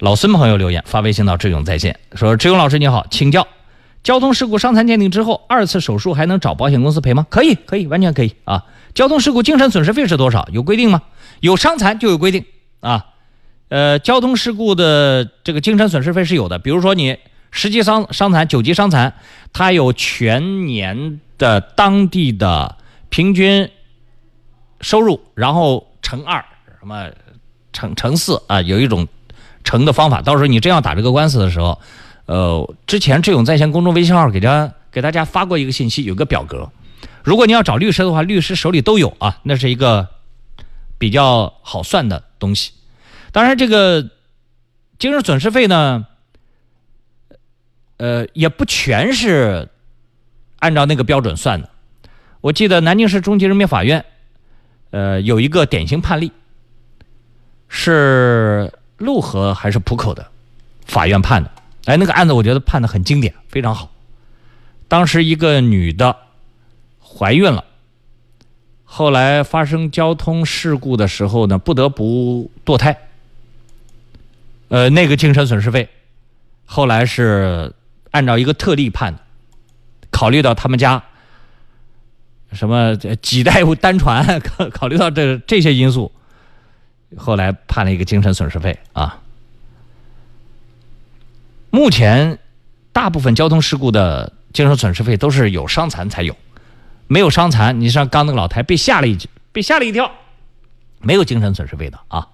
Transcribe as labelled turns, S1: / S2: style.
S1: 老孙朋友留言发微信到志勇在线，说志勇老师你好，请教，交通事故伤残鉴定之后，二次手术还能找保险公司赔吗？可以，可以，完全可以啊。交通事故精神损失费是多少？有规定吗？有伤残就有规定啊。呃，交通事故的这个精神损失费是有的，比如说你十级伤伤残、九级伤残，它有全年的当地的平均收入，然后乘二，什么乘乘四啊，有一种成的方法。到时候你真要打这个官司的时候，呃，之前志勇在线公众微信号给大家给大家发过一个信息，有个表格。如果你要找律师的话，律师手里都有啊，那是一个比较好算的东西。当然，这个精神损失费呢，呃，也不全是按照那个标准算的。我记得南京市中级人民法院，呃，有一个典型判例，是陆河还是浦口的法院判的。哎，那个案子我觉得判的很经典，非常好。当时一个女的怀孕了，后来发生交通事故的时候呢，不得不堕胎。呃，那个精神损失费，后来是按照一个特例判的，考虑到他们家什么几代单传，考 考虑到这这些因素，后来判了一个精神损失费啊。目前大部分交通事故的精神损失费都是有伤残才有，没有伤残，你像刚那个老太被吓了一惊被吓了一跳，没有精神损失费的啊。